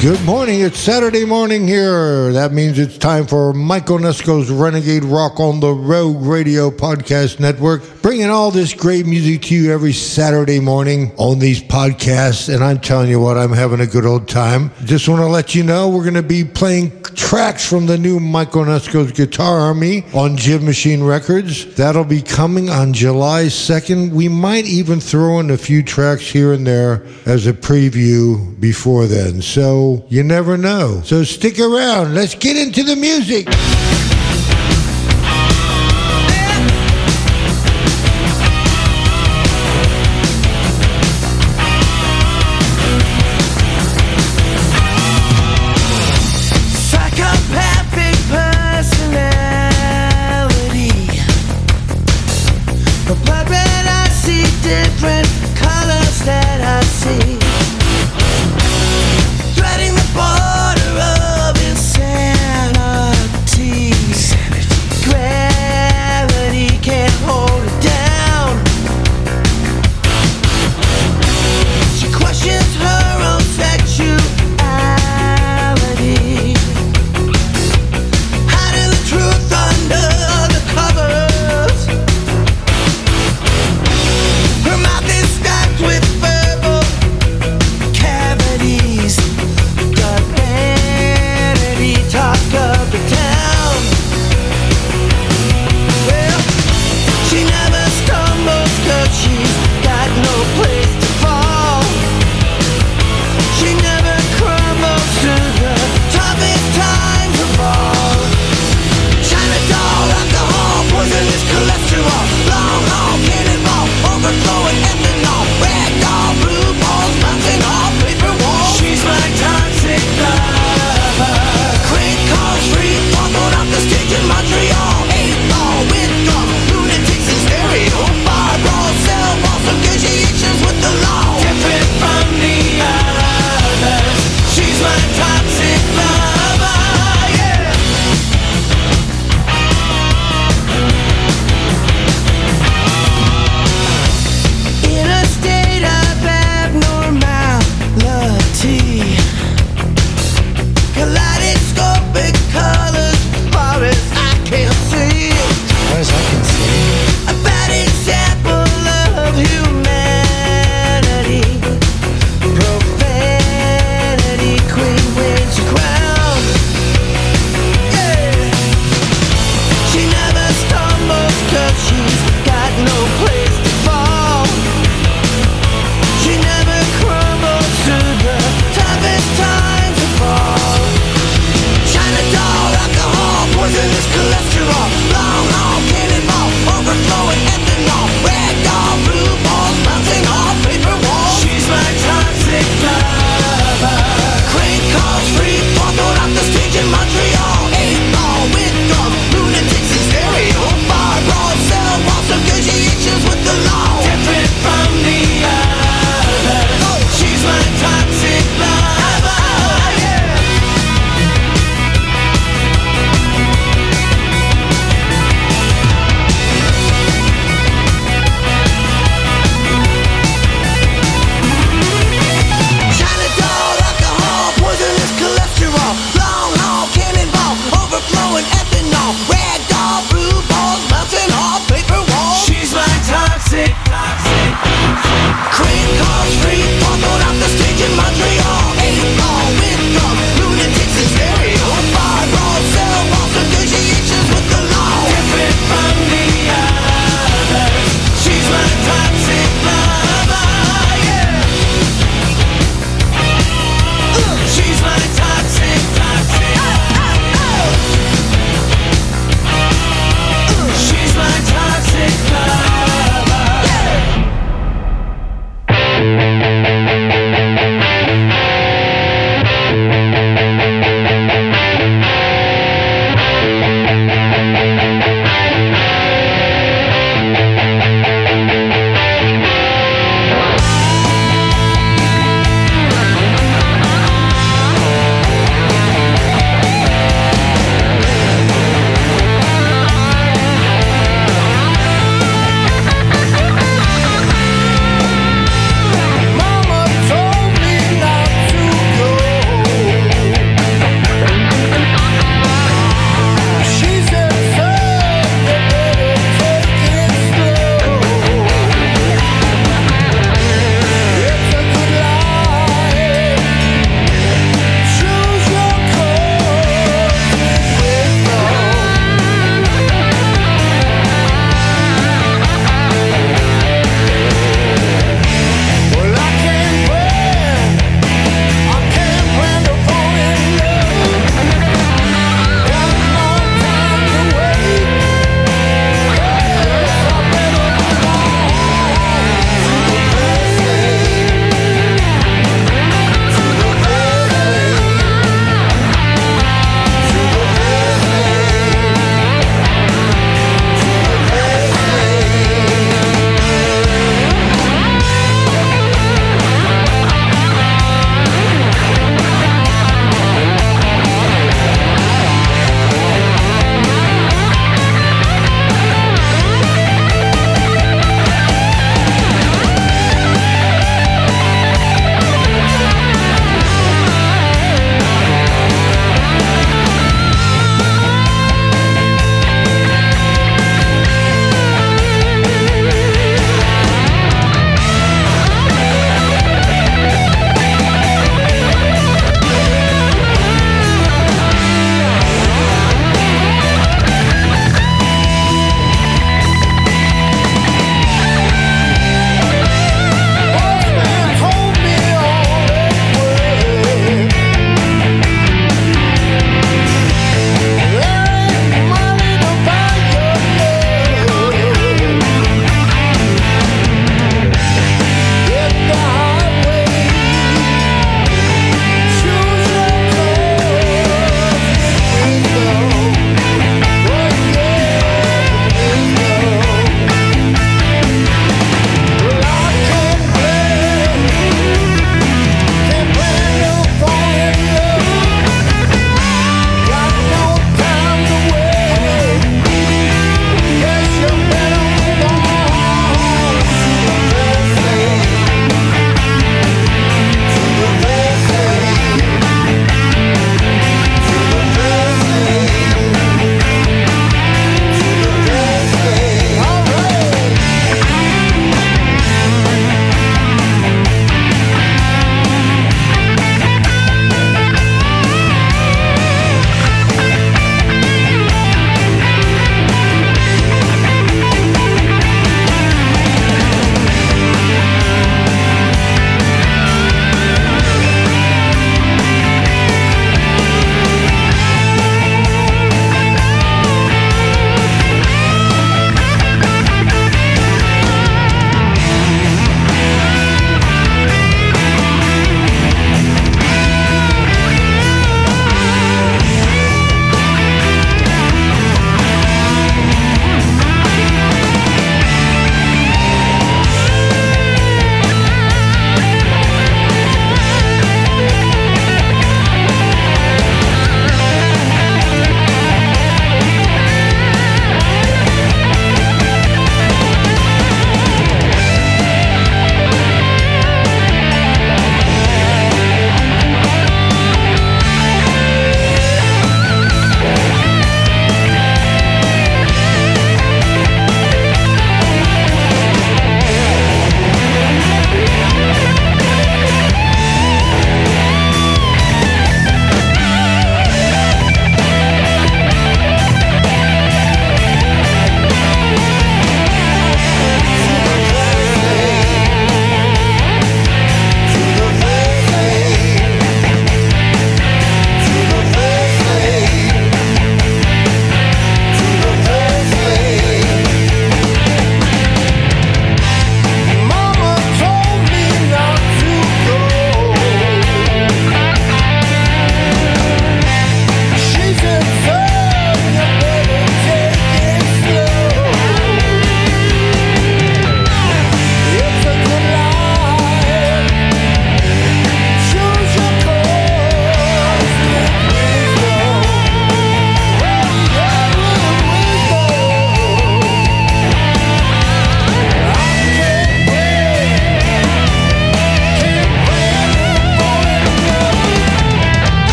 Good morning. It's Saturday morning here. That means it's time for Mike Onesko's Renegade Rock on the Rogue Radio Podcast Network, bringing all this great music to you every Saturday morning on these podcasts. And I'm telling you what, I'm having a good old time. Just want to let you know we're going to be playing tracks from the new Mike Onesko's Guitar Army on Jib Machine Records. That'll be coming on July 2nd. We might even throw in a few tracks here and there as a preview before then. So you never know. So stick around. Let's get into the music.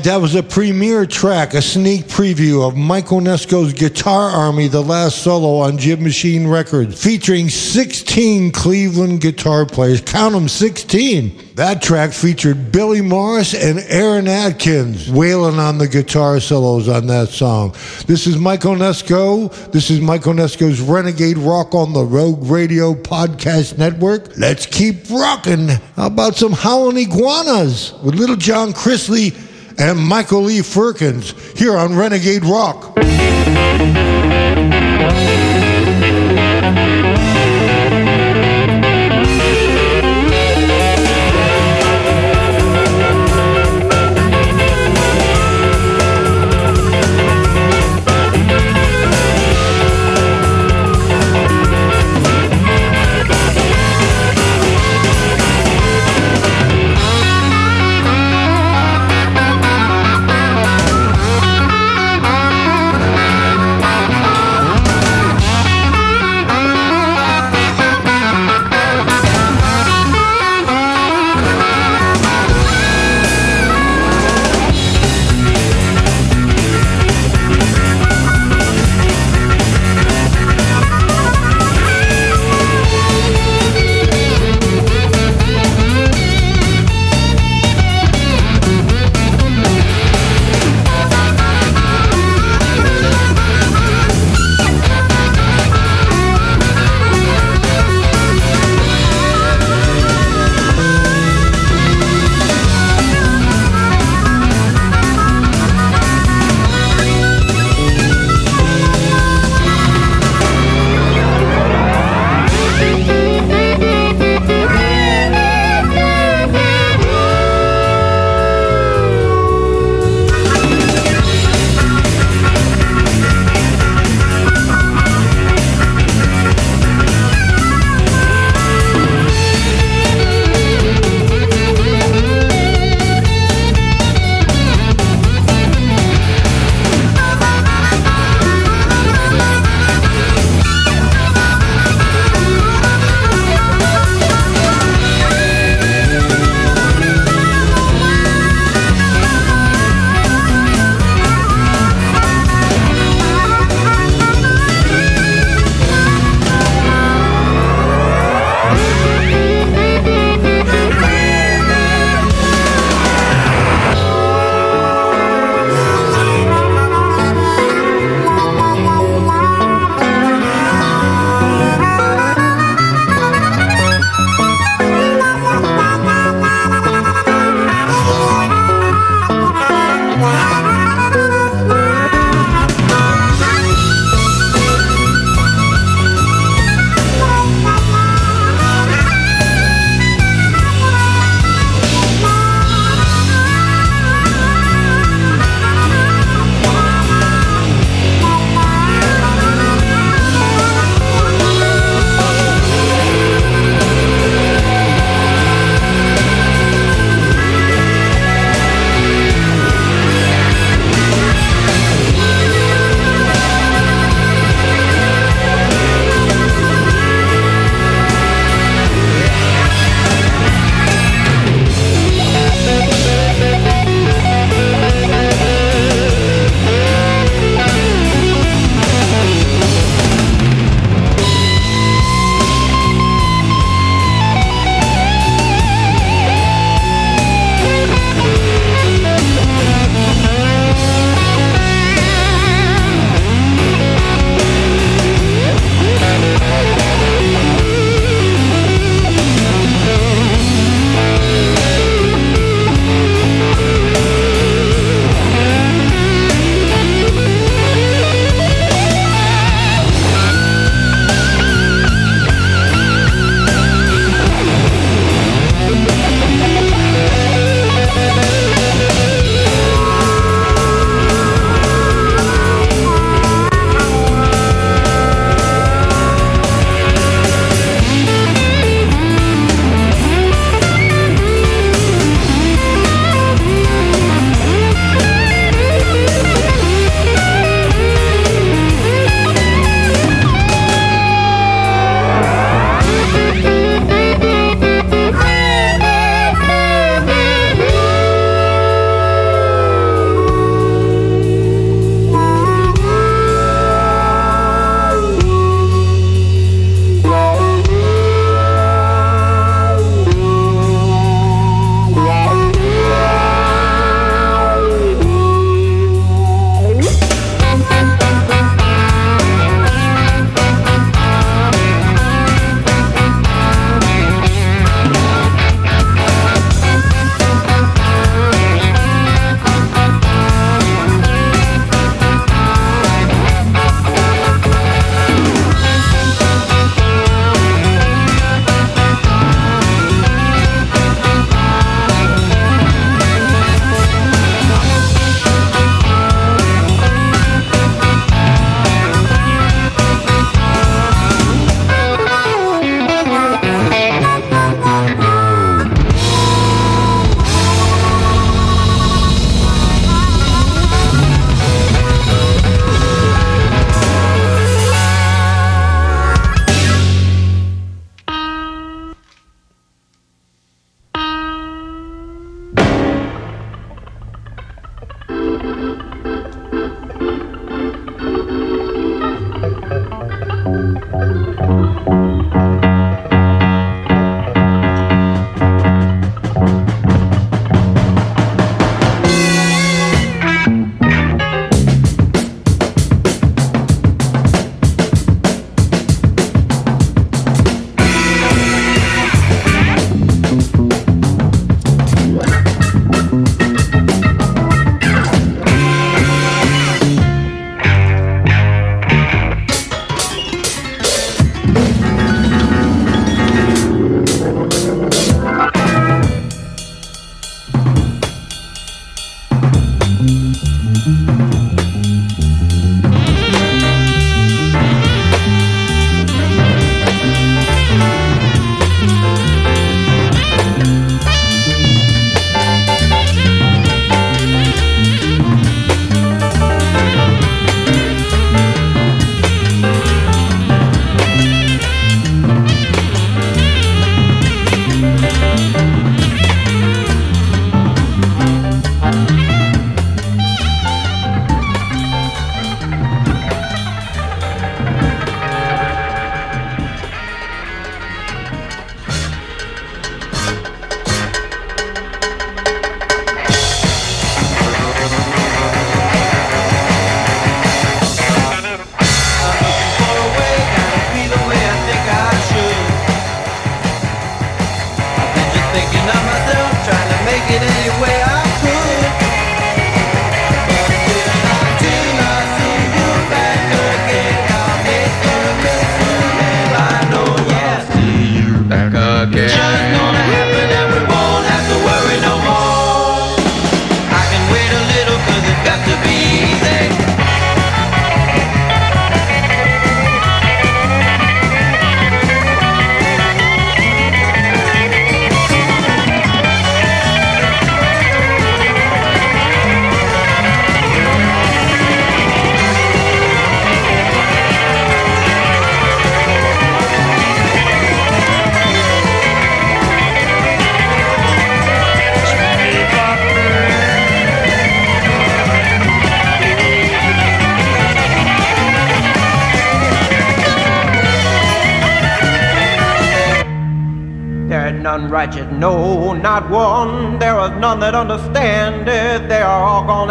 Right, that was a premiere track, a sneak preview of Mike Onesko's Guitar Army, the last solo on Jib Machine Records, featuring 16 Cleveland guitar players. Count them 16. That track featured Billy Morris and Aaron Atkins wailing on the guitar solos on that song. This is Mike Onesko. This is Mike Onesko's Renegade Rock on the Rogue Radio Podcast Network. Let's keep rocking. How about some howling Iguanas with Little John Chrisley and Michael Lee Firkins here on Renegade Rock.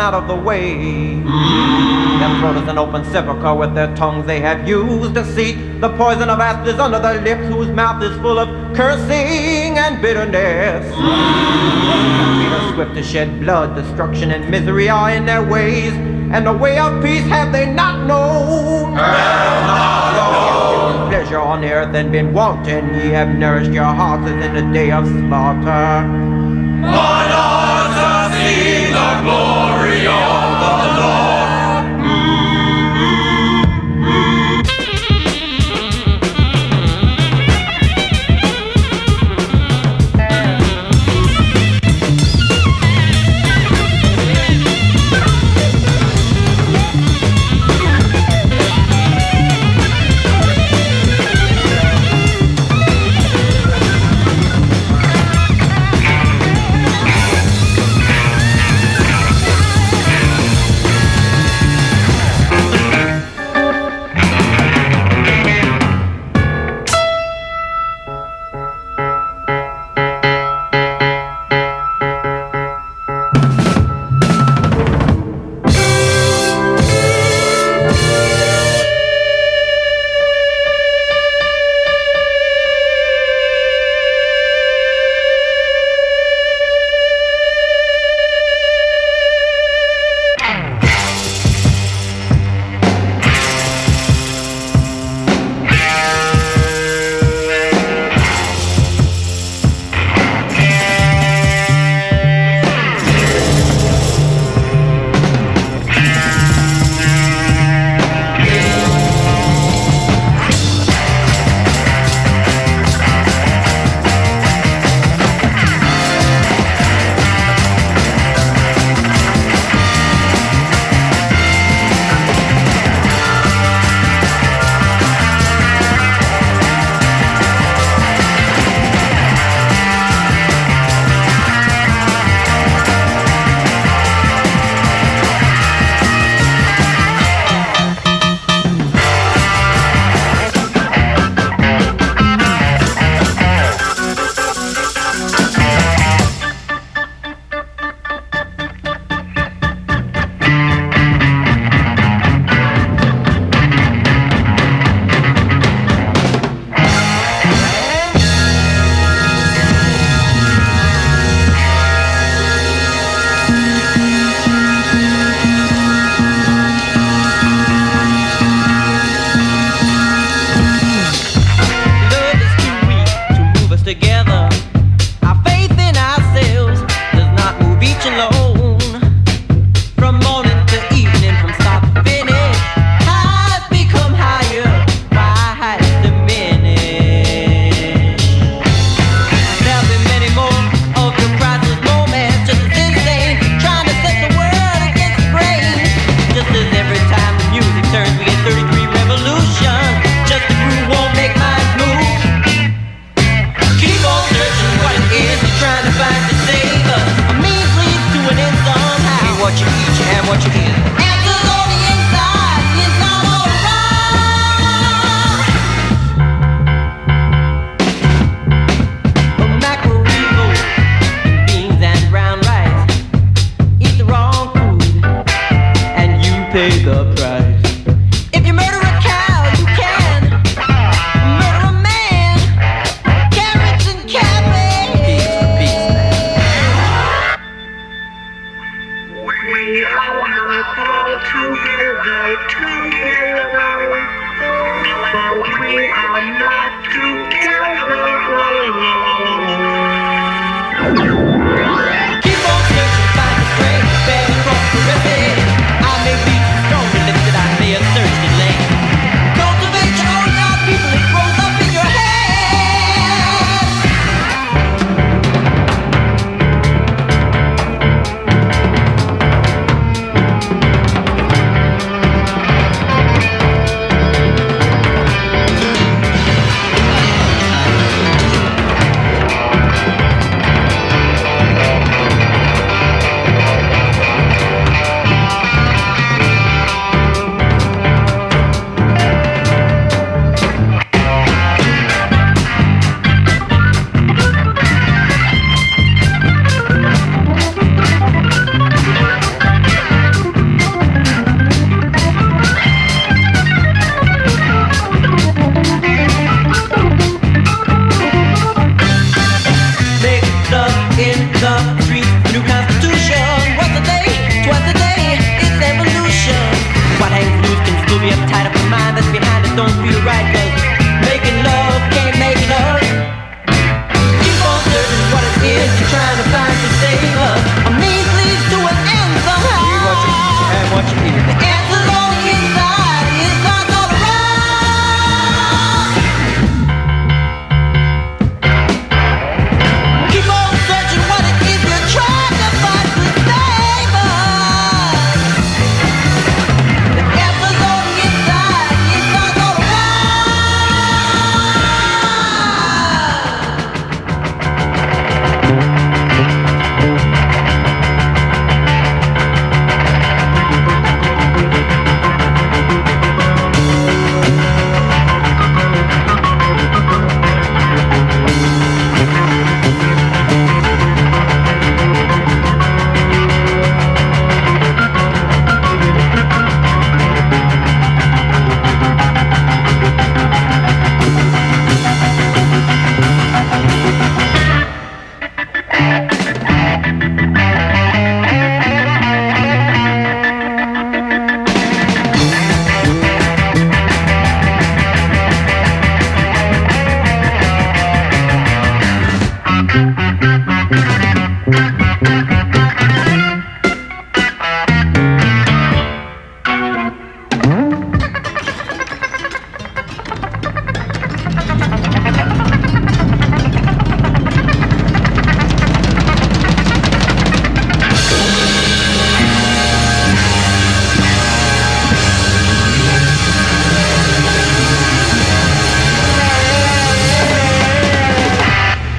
Out of the way. Their throat is an open sepulchre. With their tongues they have used deceit. The poison of asp is under their lips, whose mouth is full of cursing and bitterness. Feet are swift to shed blood. Destruction and misery are in their ways. And the way of peace have they not known. Pleasure on earth and been wanton. Ye have nourished your hearts in the day of slaughter. Thank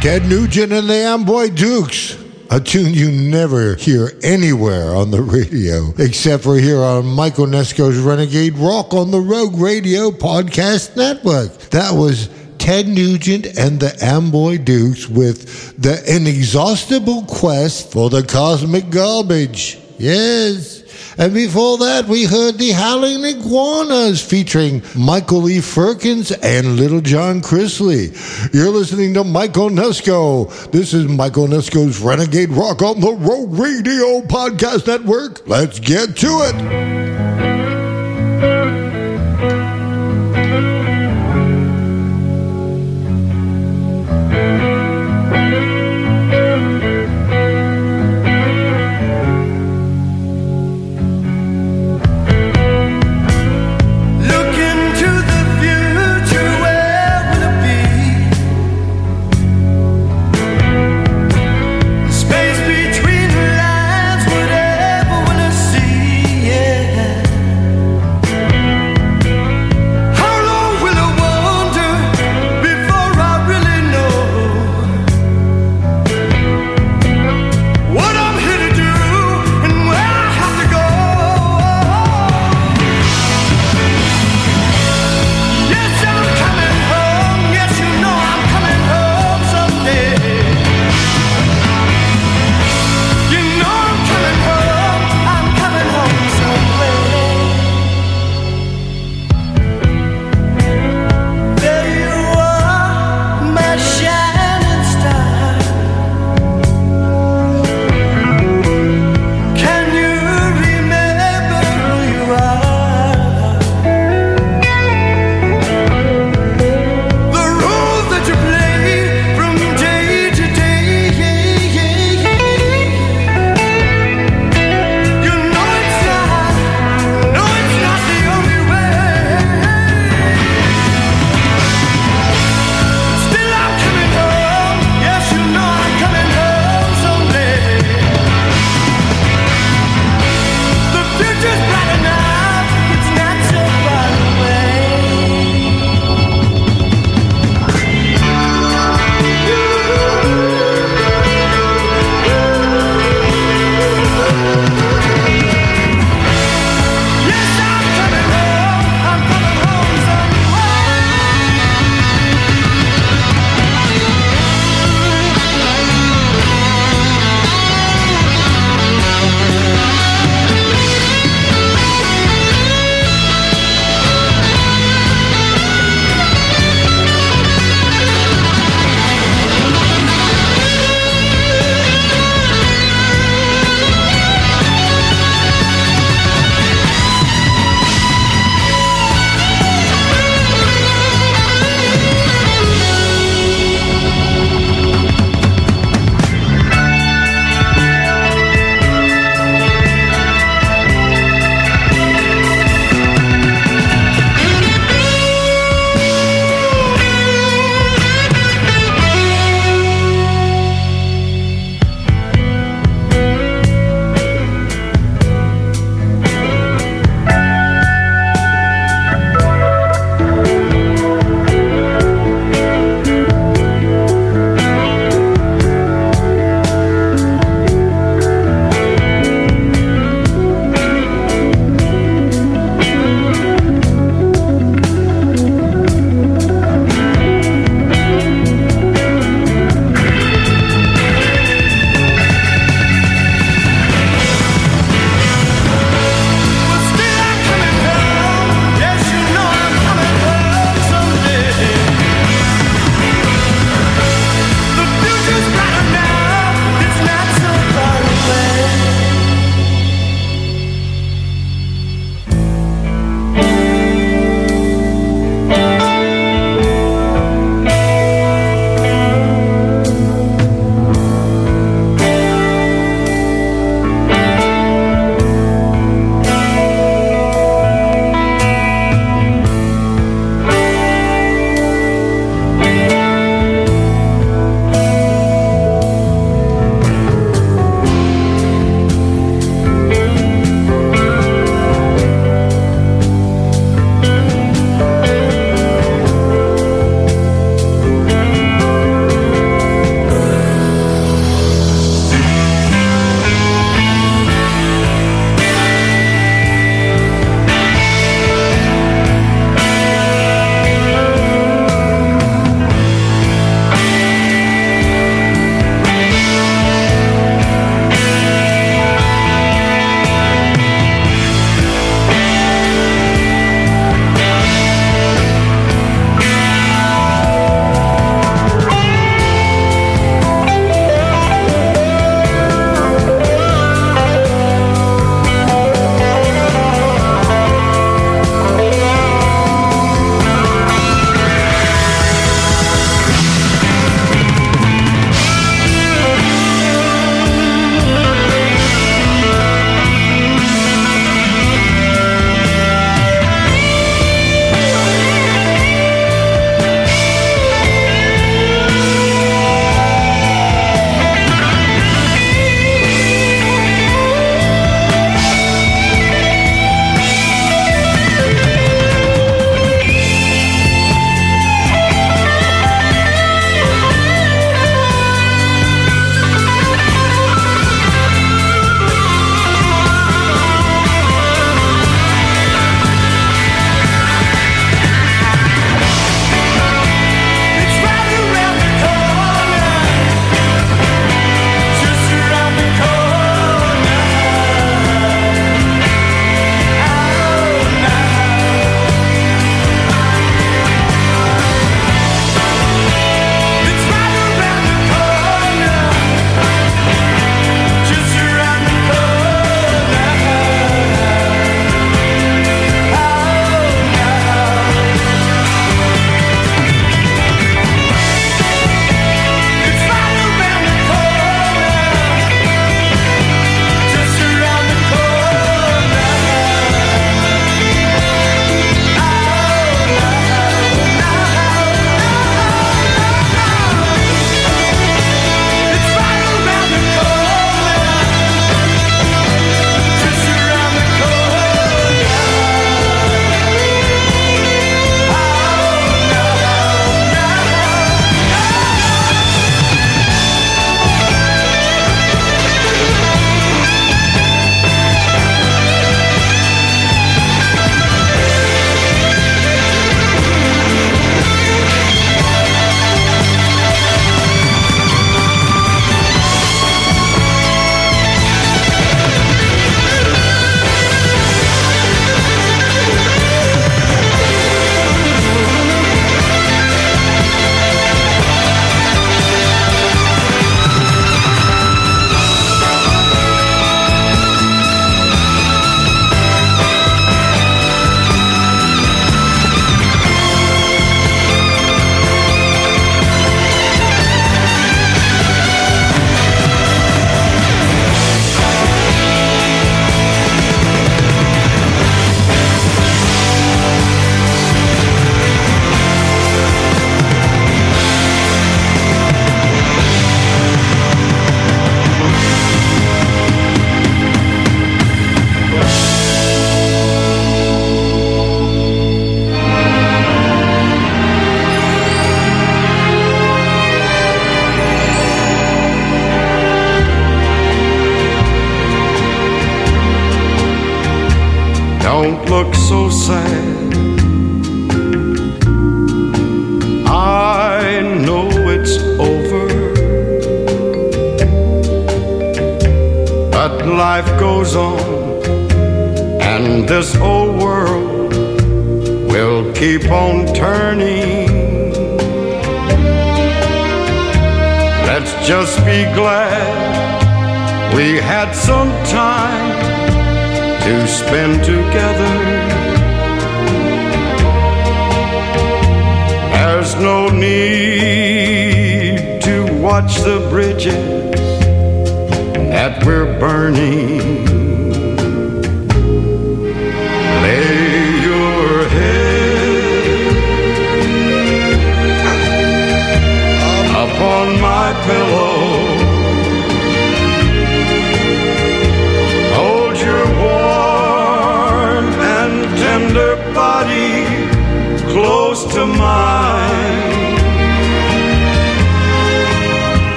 Ted Nugent and the Amboy Dukes. A tune you never hear anywhere on the radio, except for here on Mike Onesko's Renegade Rock on the Rogue Radio Podcast Network. That was Ted Nugent and the Amboy Dukes with the inexhaustible quest for the cosmic garbage. Yes. And before that, we heard the Howling Iguanas featuring Michael E. Firkins and Little John Chrisley. You're listening to Michael Onesko. This is Michael Onesko's Renegade Rock on the Rogue Radio Podcast Network. Let's get to it.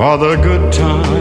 For the good time.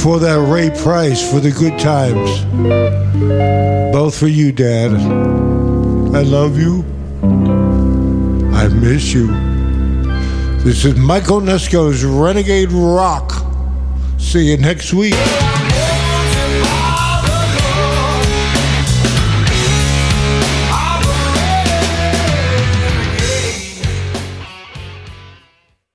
Before that, Ray Price for the good times. Both for you, Dad. I love you. I miss you. This is Mike Onesko's Renegade Rock. See you next week.